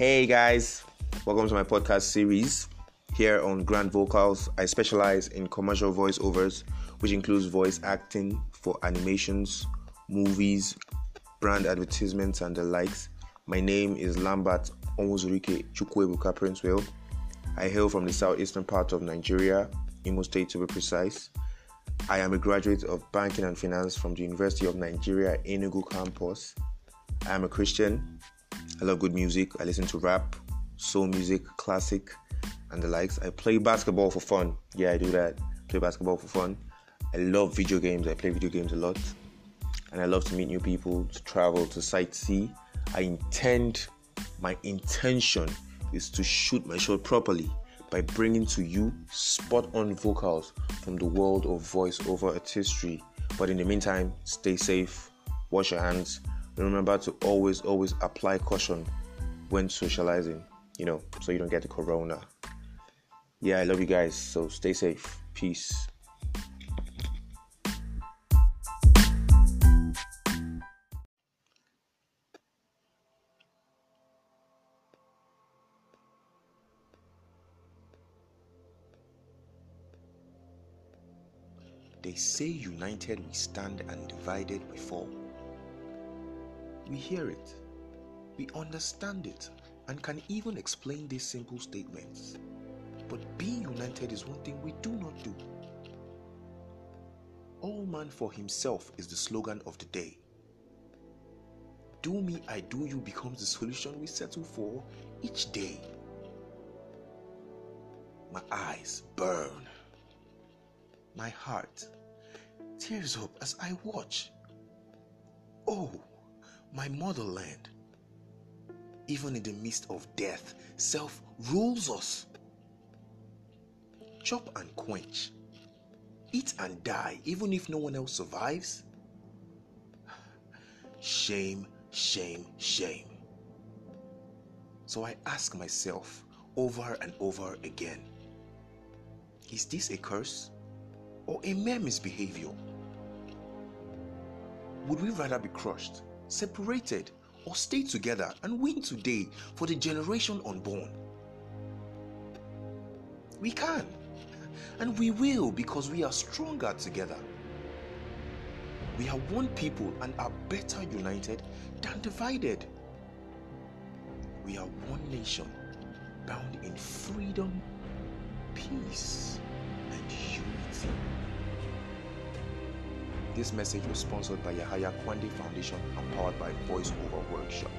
Hey guys, welcome to my podcast series. Here on Grand Vocals, I specialize in commercial voiceovers, which includes voice acting for animations, movies, brand advertisements, and the likes. My name is Lambert Onwuzurike Chukwebuka Princewell. I hail from the southeastern part of Nigeria, Imo State to be precise. I am a graduate of banking and finance from the University of Nigeria Enugu campus. I am a Christian. I love good music. I listen to rap, soul music, classic, and the likes. I play basketball for fun. Yeah, I do that. Play basketball for fun. I love video games. I play video games a lot. And I love to meet new people, to travel, to sightsee. I intend, my intention is to shoot my shot properly by bringing to you spot on vocals from the world of voiceover artistry. But in the meantime, stay safe, wash your hands, and remember to always, always apply caution when socializing, you know, so you don't get the corona. Yeah, I love you guys, so stay safe. Peace. They say united we stand and divided we fall. We hear it, we understand it, and can even explain these simple statements. But being united is one thing we do not do. All man for himself is the slogan of the day. Do me, I do you becomes the solution we settle for each day. My eyes burn my heart tears up as I watch. Oh, my motherland. Even in the midst of death, self rules us. Chop and quench. Eat and die, even if no one else survives. Shame, shame, shame. So I ask myself over and over again is this a curse? or a mere misbehavior? Would we rather be crushed, separated, or stay together and win today for the generation unborn? We can, and we will because we are stronger together. We are one people and are better united than divided. We are one nation bound in freedom, peace, This message was sponsored by Yahaya Kwande Foundation and powered by Voice Over Workshop.